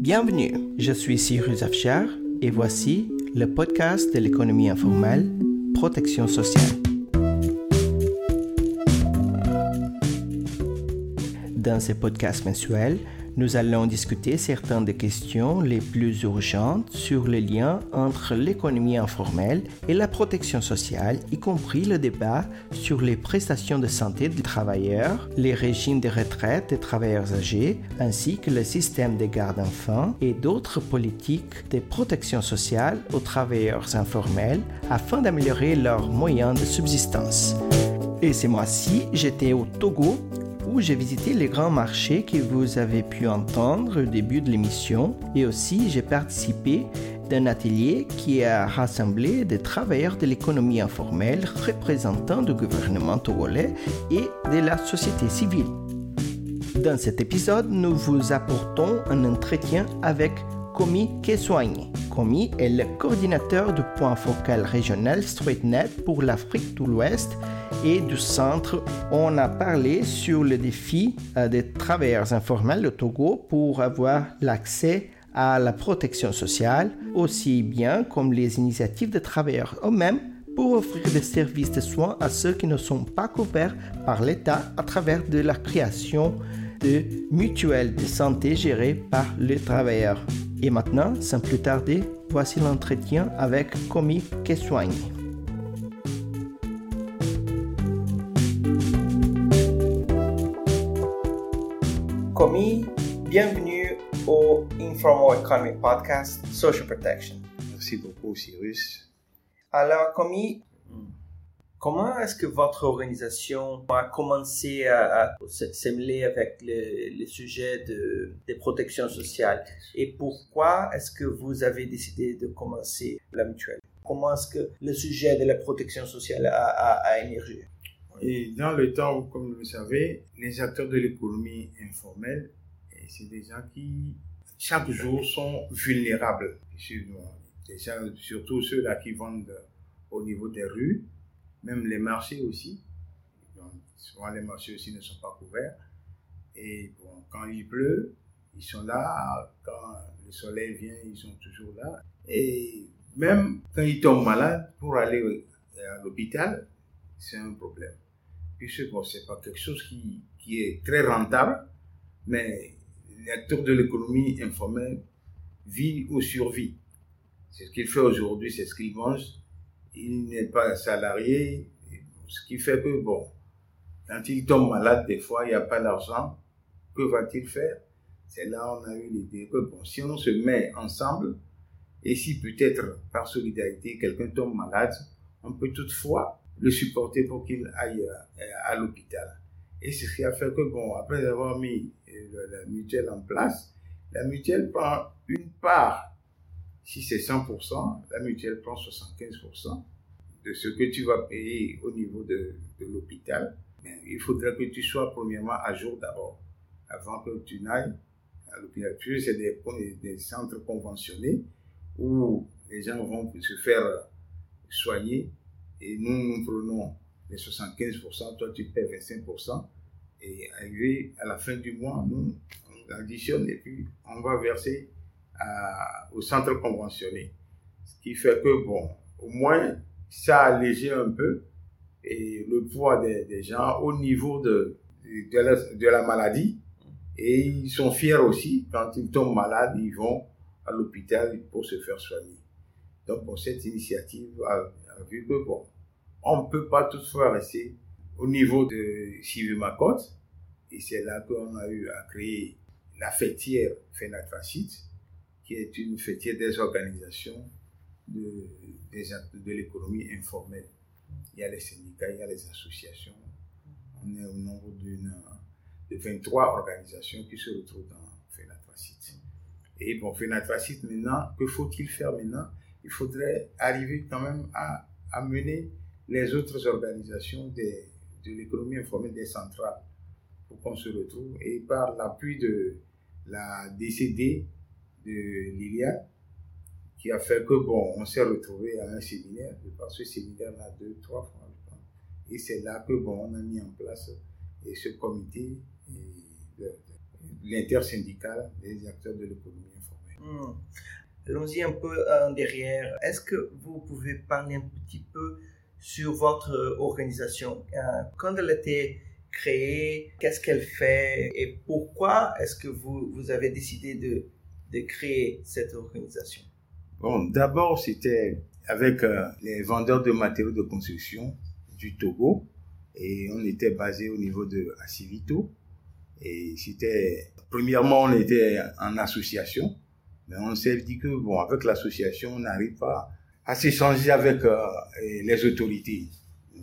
Bienvenue, je suis Cyrus Afshar et voici le podcast de l'économie informelle, protection sociale. Dans ce podcast mensuel, nous allons discuter certaines des questions les plus urgentes sur le lien entre l'économie informelle et la protection sociale, y compris le débat sur les prestations de santé des travailleurs, les régimes de retraite des travailleurs âgés, ainsi que le système de garde enfants et d'autres politiques de protection sociale aux travailleurs informels afin d'améliorer leurs moyens de subsistance. Et ce mois-ci, j'étais au Togo j'ai visité les grands marchés que vous avez pu entendre au début de l'émission et aussi j'ai participé d'un atelier qui a rassemblé des travailleurs de l'économie informelle représentants du gouvernement togolais et de la société civile. Dans cet épisode, nous vous apportons un entretien avec Komi Keswani. Komi est le coordinateur du point focal régional StreetNet pour l'Afrique de l'Ouest et du centre, on a parlé sur le défi euh, des travailleurs informels au Togo pour avoir l'accès à la protection sociale, aussi bien comme les initiatives des travailleurs eux-mêmes pour offrir des services de soins à ceux qui ne sont pas couverts par l'État à travers de la création de mutuelles de santé gérées par les travailleurs. Et maintenant, sans plus tarder, voici l'entretien avec Komi Keswani. Komi, bienvenue au Informal Economy Podcast Social Protection. Merci beaucoup, Cyrus. Alors, Komi, comment est-ce que votre organisation a commencé à, s'aimer avec le, sujet de, de, protection sociale et pourquoi est-ce que vous avez décidé de commencer la mutuelle? Comment est-ce que le sujet de la protection sociale a, émergé? Dans le temps, comme vous le savez, les acteurs de l'économie informelle, c'est des gens qui, chaque jour, sont vulnérables. surtout ceux-là qui vendent au niveau des rues, même les marchés aussi. souvent, les marchés aussi ne sont pas couverts. Et bon, quand il pleut, ils sont là. Quand le soleil vient, ils sont toujours là. Et même quand ils tombent malades, pour aller à l'hôpital, c'est un problème puisque bon, c'est pas quelque chose qui, qui est très rentable, mais l'acteur de l'économie informelle vit ou survit. C'est ce qu'il fait aujourd'hui, c'est ce qu'il mange. Il n'est pas salarié, ce qui fait que, bon, quand il tombe malade, des fois, il n'y a pas d'argent. Que va-t-il faire? C'est là on a eu l'idée que, bon, si on se met ensemble, et si peut-être par solidarité, quelqu'un tombe malade, on peut toutefois le supporter pour qu'il aille euh, à, l'hôpital. Et c'est ce qui a fait que, bon, après avoir mis euh, la mutuelle en place, la mutuelle prend une part. Si c'est 100%, la mutuelle prend 75% de ce que tu vas payer au niveau de, l'hôpital. Il faudrait que tu sois premièrement à jour d'abord, avant que tu n'ailles à l'hôpital. Puis c'est des, des centres conventionnés où les gens vont se faire soigner et nous, nous prenons les 75%, toi tu paies 25%, et arrivé à la fin du mois, nous, on additionne et puis on va verser au centre conventionné. Ce qui fait que, bon, au moins, ça a allégé un peu et le poids des, gens au niveau de, de, la, maladie. Et ils sont fiers aussi, quand ils tombent malades, ils vont à l'hôpital pour se faire soigner. Donc, pour cette initiative a, vu que, bon, on ne peut pas toutefois rester au niveau de Sivimacot. Et c'est là qu'on a eu à créer la fêtière FENATFACIT, qui est une fêtière des organisations de, de l'économie informelle. Il y a les syndicats, il y a les associations. On est au nombre de 23 organisations qui se retrouvent dans FENATFACIT. Et bon, FENATFACIT maintenant, que faut-il faire maintenant? Il faudrait arriver quand même à amener les autres organisations de l'économie informelle des centrales pour qu'on se retrouve. Et par l'appui de la DCD Lilia, qui a fait que, bon, on s'est retrouvé à un séminaire, par ce séminaire-là deux, trois fois, Et c'est là que, bon, on a mis en place et ce comité l'intersyndical des acteurs de l'économie informelle. Hmm. Allons-y un peu en derrière. Est-ce que vous pouvez parler un petit peu sur votre organisation? Euh, Quand elle a été créée, qu'est-ce qu'elle fait et pourquoi est-ce que vous, vous avez décidé de, de créer cette organisation Bon, d'abord, c'était avec euh, les vendeurs de matériaux de construction du Togo et on était basé au niveau de Asivito. Et c'était, premièrement, on était en association, mais on s'est dit que, bon, avec l'association, on n'arrive pas à s'échanger avec euh, les autorités.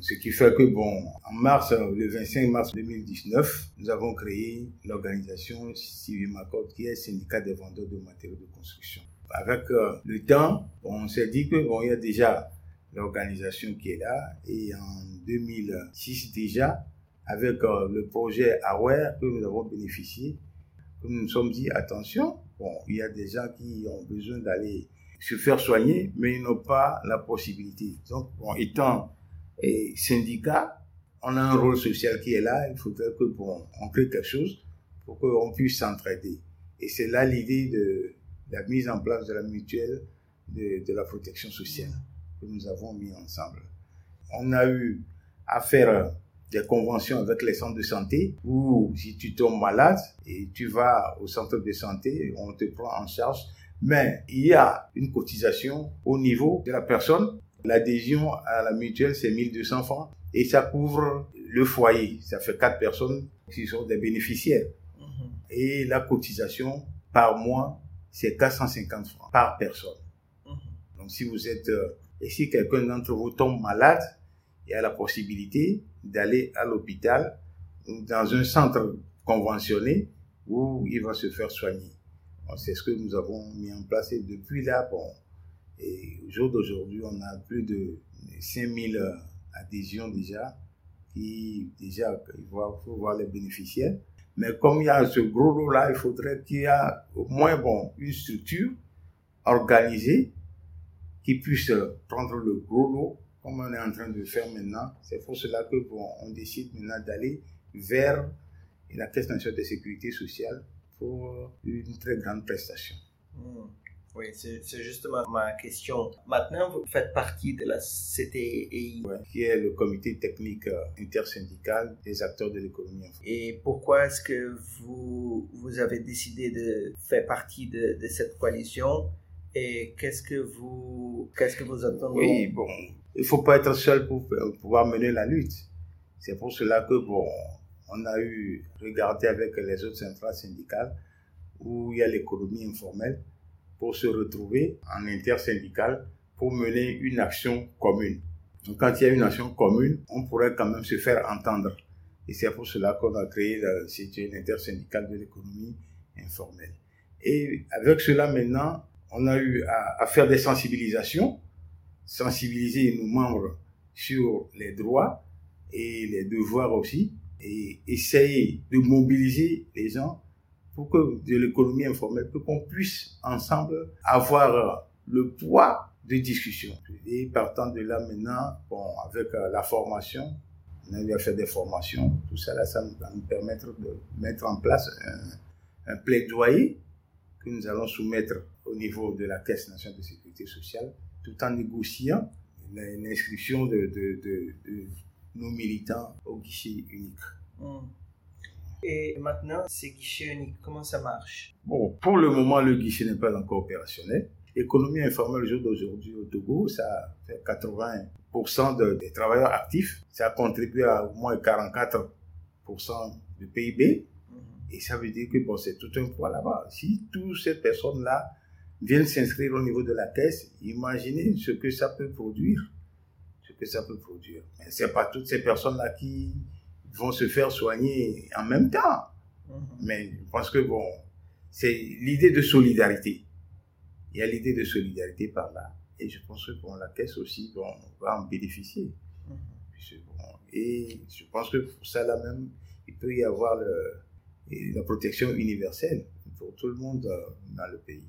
Ce qui fait que, bon, en mars, le 25 mars 2019, nous avons créé l'organisation Civimacor, qui est le syndicat des vendeurs de matériaux de construction. Avec euh, le temps, on s'est dit que, bon, il y a déjà l'organisation qui est là, et en 2006 déjà, avec euh, le projet Aware que nous avons bénéficié, nous nous sommes dit, attention, bon, il y a des gens qui ont besoin d'aller se faire soigner, mais ils n'ont pas la possibilité. Donc, bon, étant et syndicat, on a un rôle social qui est là, il faudrait que bon, on crée quelque chose pour qu'on puisse s'entraider. Et c'est là l'idée de la mise en place de la mutuelle de, de, la protection sociale que nous avons mis ensemble. On a eu à faire des conventions avec les centres de santé où si tu tombes malade et tu vas au centre de santé, on te prend en charge. Mais il y a une cotisation au niveau de la personne. L'adhésion à la mutuelle, c'est 1200 francs et ça couvre le foyer. Ça fait quatre personnes qui sont des bénéficiaires. Mhm. Et la cotisation par mois, c'est 450 francs par personne. Mhm. Donc si vous êtes, euh, et si quelqu'un d'entre vous tombe malade, il y a la possibilité d'aller à l'hôpital ou dans un centre conventionné où il va se faire soigner. C'est ce que nous avons mis en place et depuis là, bon, et au jour d'aujourd'hui, on a plus de 5000 adhésions déjà, qui déjà, il faut voir les bénéficiaires. Mais comme il y a ce gros lot-là, il faudrait qu'il y ait au moins bon, une structure organisée qui puisse prendre le gros lot comme on est en train de faire maintenant. C'est pour cela que bon, on décide maintenant d'aller vers la Caisse nationale de sécurité sociale pour une très grande prestation. Hmm. Oui, c'est justement ma question. Maintenant, vous faites partie de la CTI. qui est le comité technique euh, intersyndical des acteurs de l'économie. Et pourquoi est-ce que vous, vous avez décidé de faire partie de, de cette coalition? Et qu'est-ce que vous, qu'est-ce que vous attendez? Oui, bon, il faut pas être seul pour pouvoir mener la lutte. C'est pour cela que, bon, on a eu regardé avec les autres centrales syndicales où il y a l'économie informelle pour se retrouver en intersyndical pour mener une action commune. Donc, quand il y a une action commune, on pourrait quand même se faire entendre. Et c'est pour cela qu'on a créé l'institut intersyndicale de l'économie informelle. Et avec cela, maintenant, on a eu à faire des sensibilisations sensibiliser nos membres sur les droits et les devoirs aussi, et essayer de mobiliser les gens pour que de l'économie informelle, pour qu'on puisse ensemble avoir le poids de discussion. Et partant de là maintenant, bon, avec euh, la formation, on a eu faire des formations, tout ça là, ça va nous permettre de mettre en place un, plaidoyer que nous allons soumettre au niveau de la Caisse nationale de sécurité sociale tout en négociant l'inscription de, de, de, nos militants au guichet unique. Hmm. Et maintenant, ces guichets uniques, comment ça marche? Bon, pour le moment, le guichet n'est pas encore opérationnel. L'économie informelle au jour d'aujourd'hui au Togo, ça fait 80% des travailleurs actifs. Ça contribue à au moins 44% du PIB. Hmm. Et ça veut dire que bon, c'est tout un poids là-bas. Si toutes ces personnes-là viennent s'inscrire au niveau de la caisse, imaginez ce que ça peut produire. Ce que ça peut produire. Mais c'est pas toutes ces personnes-là qui vont se faire soigner en même temps. Mhm. Mais je pense que bon, c'est l'idée de solidarité. Il y a l'idée de solidarité par là. Et je pense que bon, la caisse aussi bon, va en bénéficier. Mhm. Et je pense que pour ça là même, il peut y avoir le, la protection universelle pour tout le monde euh, dans le pays.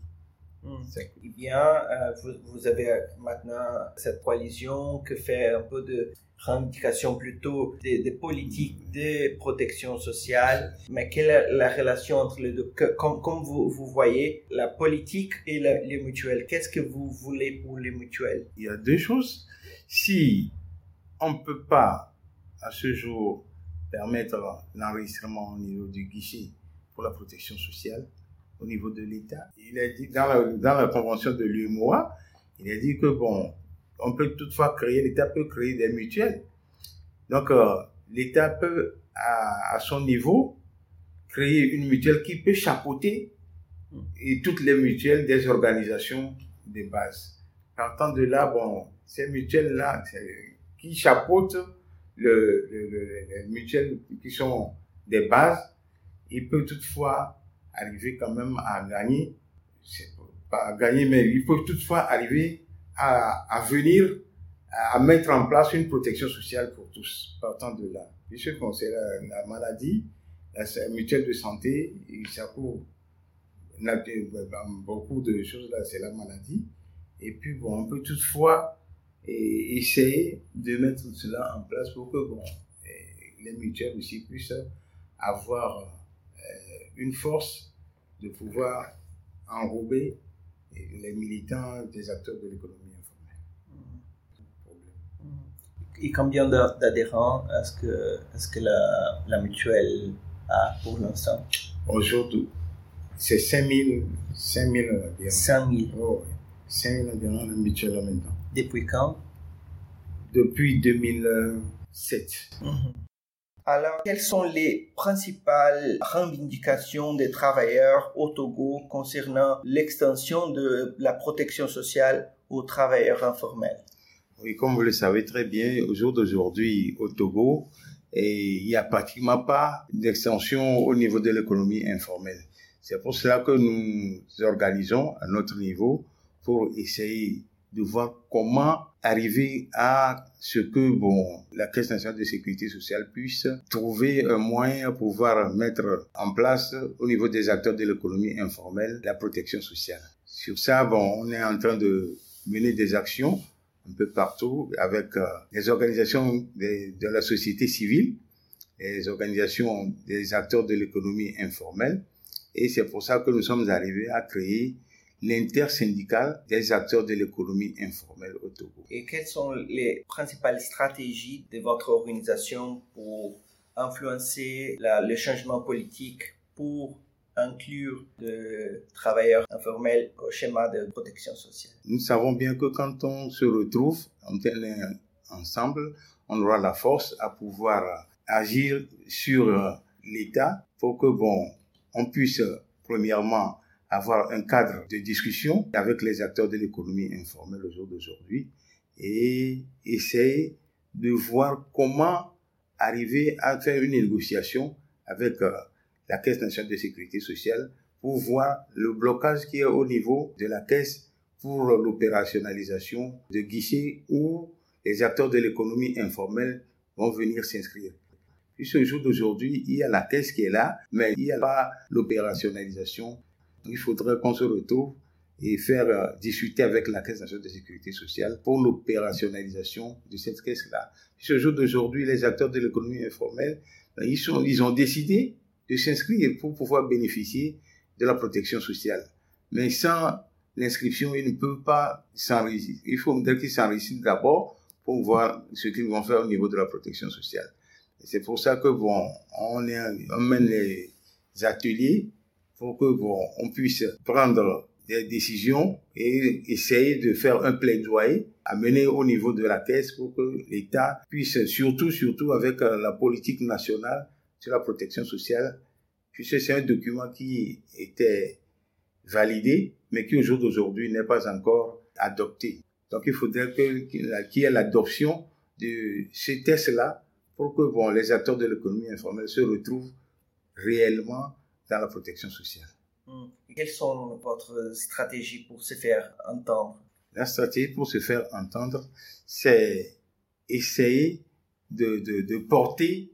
Hmm. Eh bien, euh, vous, vous, avez maintenant cette coalition qui fait un peu de revendication plutôt des, politiques de protection sociale, mais quelle est la relation entre les deux? Comme, comme vous, vous, voyez, la politique et les mutuelles, qu'est-ce que vous voulez pour les mutuelles? Il y a deux choses. Si on ne peut pas, à ce jour, permettre l'enregistrement au niveau du guichet pour la protection sociale, au niveau de l'État. Il a dit, dans la, dans la convention de l'UMOA, il a dit que bon, on peut toutefois créer, l'État peut créer des mutuelles. Donc, euh, l'État peut, à, à, son niveau, créer une mutuelle qui peut chapeauter et toutes les mutuelles des organisations de base. Partant de là, bon, ces mutuelles-là, qui chapeautent le, le, le, les mutuelles qui sont des bases, il peut toutefois arriver quand même à gagner, pas à gagner, mais il peut toutefois arriver à, à venir à mettre en place une protection sociale pour tous, partant de là. Puisque c'est la, la, maladie, la mutuelle de santé, ça couvre beaucoup de choses, là, c'est la maladie. Et puis, bon, on peut toutefois essayer de mettre cela en place pour que, bon, les mutuelles aussi puissent avoir une force de pouvoir enrober les militants des acteurs de l'économie informelle. Et combien d'adhérents est-ce que, est que la, la, mutuelle a pour l'instant? Aujourd'hui, c'est 5000 adhérents. 5000 Oh, 5000 adhérents la mutuelle maintenant. Depuis quand? Depuis 2007. Alors, quelles sont les principales revendications des travailleurs au Togo concernant l'extension de la protection sociale aux travailleurs informels? Oui, comme vous le savez très bien, au jour d'aujourd'hui au Togo, il n'y a pratiquement pas d'extension au niveau de l'économie informelle. C'est pour cela que nous organisons à notre niveau pour essayer de voir comment arriver à ce que bon la Caisse nationale de sécurité sociale puisse trouver un moyen pour pouvoir mettre en place au niveau des acteurs de l'économie informelle la protection sociale. Sur ça, bon, on est en train de mener des actions un peu partout avec euh, les organisations de, de la société civile, les organisations des acteurs de l'économie informelle. Et c'est pour ça que nous sommes arrivés à créer l'intersyndical des acteurs de l'économie informelle au Togo. Et quelles sont les principales stratégies de votre organisation pour influencer la, le changement politique pour inclure des travailleurs informels au schéma de protection sociale? Nous savons bien que quand on se retrouve ensemble, on aura la force à pouvoir agir sur l'État pour que, bon, on puisse, premièrement, avoir un cadre de discussion avec les acteurs de l'économie informelle au jour d'aujourd'hui et essayer de voir comment arriver à faire une négociation avec euh, la Caisse nationale de sécurité sociale pour voir le blocage qui est au niveau de la Caisse pour l'opérationnalisation de guichets où les acteurs de l'économie informelle vont venir s'inscrire. Puisque au jour d'aujourd'hui, il y a la caisse qui est là, mais il n'y a pas l'opérationnalisation il faudrait qu'on se retrouve et faire euh, discuter avec la Caisse nationale de sécurité sociale pour l'opérationnalisation de cette caisse-là. Ce jour d'aujourd'hui, les acteurs de l'économie informelle, ben, ils, sont, ils ont décidé de s'inscrire pour pouvoir bénéficier de la protection sociale. Mais sans l'inscription, ils ne peuvent pas s'enrichir. Il faut qu'ils s'enrichissent d'abord pour voir ce qu'ils vont faire au niveau de la protection sociale. C'est pour ça que bon, on, est, les ateliers pour que bon, on puisse prendre des décisions et essayer de faire un plaidoyer amener au niveau de la caisse pour que l'État puisse, surtout, surtout avec euh, la politique nationale sur la protection sociale, puisque c'est un document qui était validé, mais qui au jour d'aujourd'hui n'est pas encore adopté. Donc il faudrait qu'il y ait l'adoption de ces tests-là pour que bon, les acteurs de l'économie informelle se retrouvent réellement dans la protection sociale. Hmm. Quelles sont votre stratégies pour se faire entendre? La stratégie pour se faire entendre, c'est essayer de, de, de porter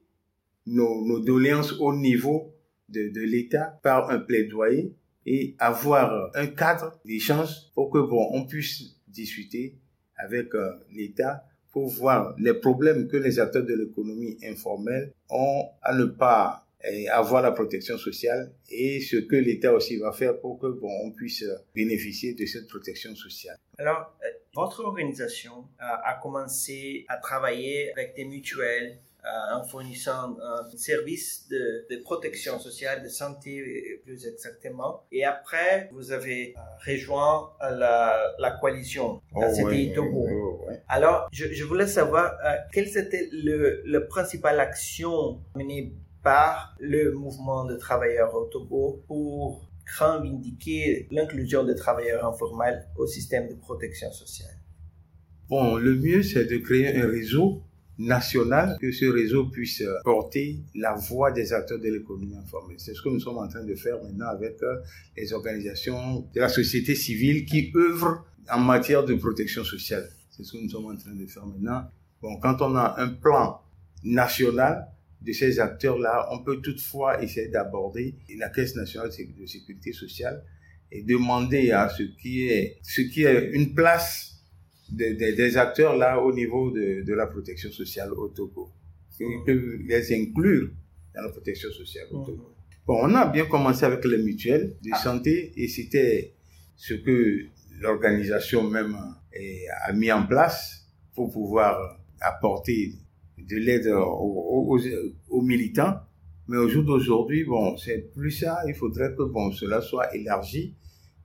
nos, nos doléances au niveau de, de l'État par un plaidoyer et avoir un cadre d'échange pour que bon on puisse discuter avec euh, l'État pour voir les problèmes que les acteurs de l'économie informelle ont à ne pas eh, avoir la protection sociale et ce que l'État aussi va faire pour que bon on puisse bénéficier de cette protection sociale. Alors, euh, votre organisation a commencé à travailler avec des mutuelles euh, en fournissant un service de, de, protection sociale, de santé plus exactement. Et après, vous avez euh, rejoint la, la coalition, oh, la Togo. Alors, je, je, voulais savoir euh, quelle était le, le principale action menée par le mouvement de travailleurs au Togo pour revendiquer l'inclusion des travailleurs informels au système de protection sociale. Bon, le mieux, c'est de créer un réseau national, que ce réseau puisse porter la voix des acteurs de l'économie informelle. C'est ce que nous sommes en train de faire maintenant avec euh, les organisations de la société civile qui œuvrent en matière de protection sociale. C'est ce que nous sommes en train de faire maintenant. Bon, quand on a un plan national de ces acteurs-là, on peut toutefois essayer d'aborder la Caisse nationale de sécurité sociale et demander à ce qui est, ce qui est une place des, acteurs là au niveau de, de, la protection sociale au Togo. Ils peuvent les inclure dans la protection sociale au Togo. Bon, on a bien commencé avec les mutuelles de ah. santé et c'était ce que l'organisation même eh, a mis en place pour pouvoir apporter de l'aide aux, militants. Mais au jour d'aujourd'hui, bon, c'est plus ça. Il faudrait que bon, cela soit élargi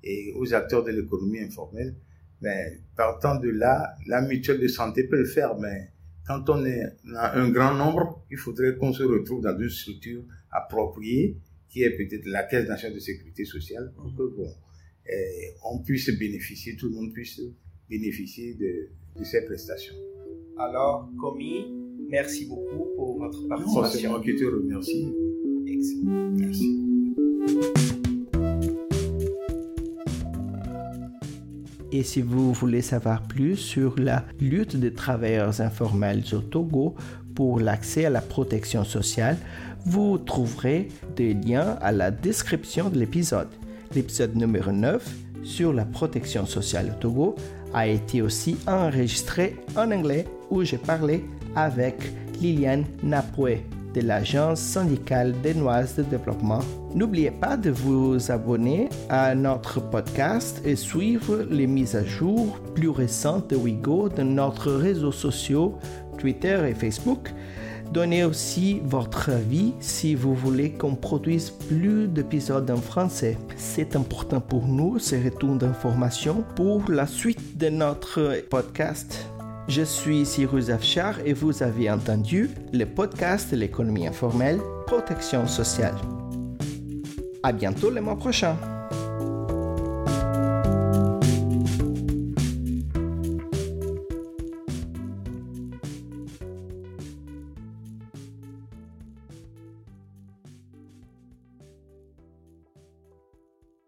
et aux acteurs de l'économie informelle mais partant de là, la mutuelle de santé peut le faire, mais quand on est un grand nombre, il faudrait qu'on se retrouve dans une structure appropriée, qui est peut-être la Caisse nationale de sécurité sociale, pour que bon, eh, on puisse bénéficier, tout le monde puisse bénéficier de, de ces prestations. Alors, Comi, merci beaucoup pour votre participation. C'est moi qui te remercie. Excellent. Merci. Et si vous voulez savoir plus sur la lutte des travailleurs informels au Togo pour l'accès à la protection sociale, vous trouverez des liens à la description de l'épisode. L'épisode numéro 9 sur la protection sociale au Togo a été aussi enregistré en anglais où j'ai parlé avec Liliane Napoué de l'Agence syndicale danoise de développement. N'oubliez pas de vous abonner à notre podcast et suivre les mises à jour plus récentes de Wigo de notre réseaux sociaux Twitter et Facebook. Donnez aussi votre avis si vous voulez qu'on produise plus d'épisodes en français. C'est important pour nous, ces retours d'informations pour la suite de notre podcast. Je suis Cyrus Afchar et vous avez entendu le podcast l'économie informelle Protection sociale. À bientôt le mois prochain.